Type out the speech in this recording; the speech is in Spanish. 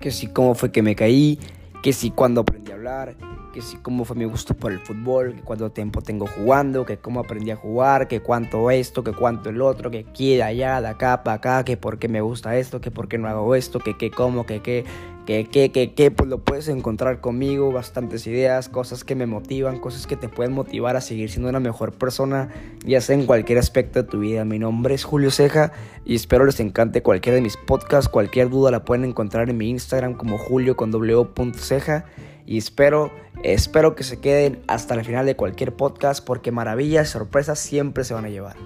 que si cómo fue que me caí, que si cuando aprendí a hablar, que si cómo fue mi gusto por el fútbol, que cuánto tiempo tengo jugando, que cómo aprendí a jugar, que cuánto esto, que cuánto el otro, que quiera allá, de acá para acá, que por qué me gusta esto, que por qué no hago esto, que qué cómo, que qué, que qué, que qué, pues lo puedes encontrar conmigo, bastantes ideas, cosas que me motivan, cosas que te pueden motivar a seguir siendo una mejor persona, ya sea en cualquier aspecto de tu vida. Mi nombre es Julio Ceja y espero les encante cualquiera de mis podcasts, cualquier duda la pueden encontrar en mi Instagram como julio con w.ceja y espero, espero que se queden hasta el final de cualquier podcast porque maravillas, sorpresas siempre se van a llevar.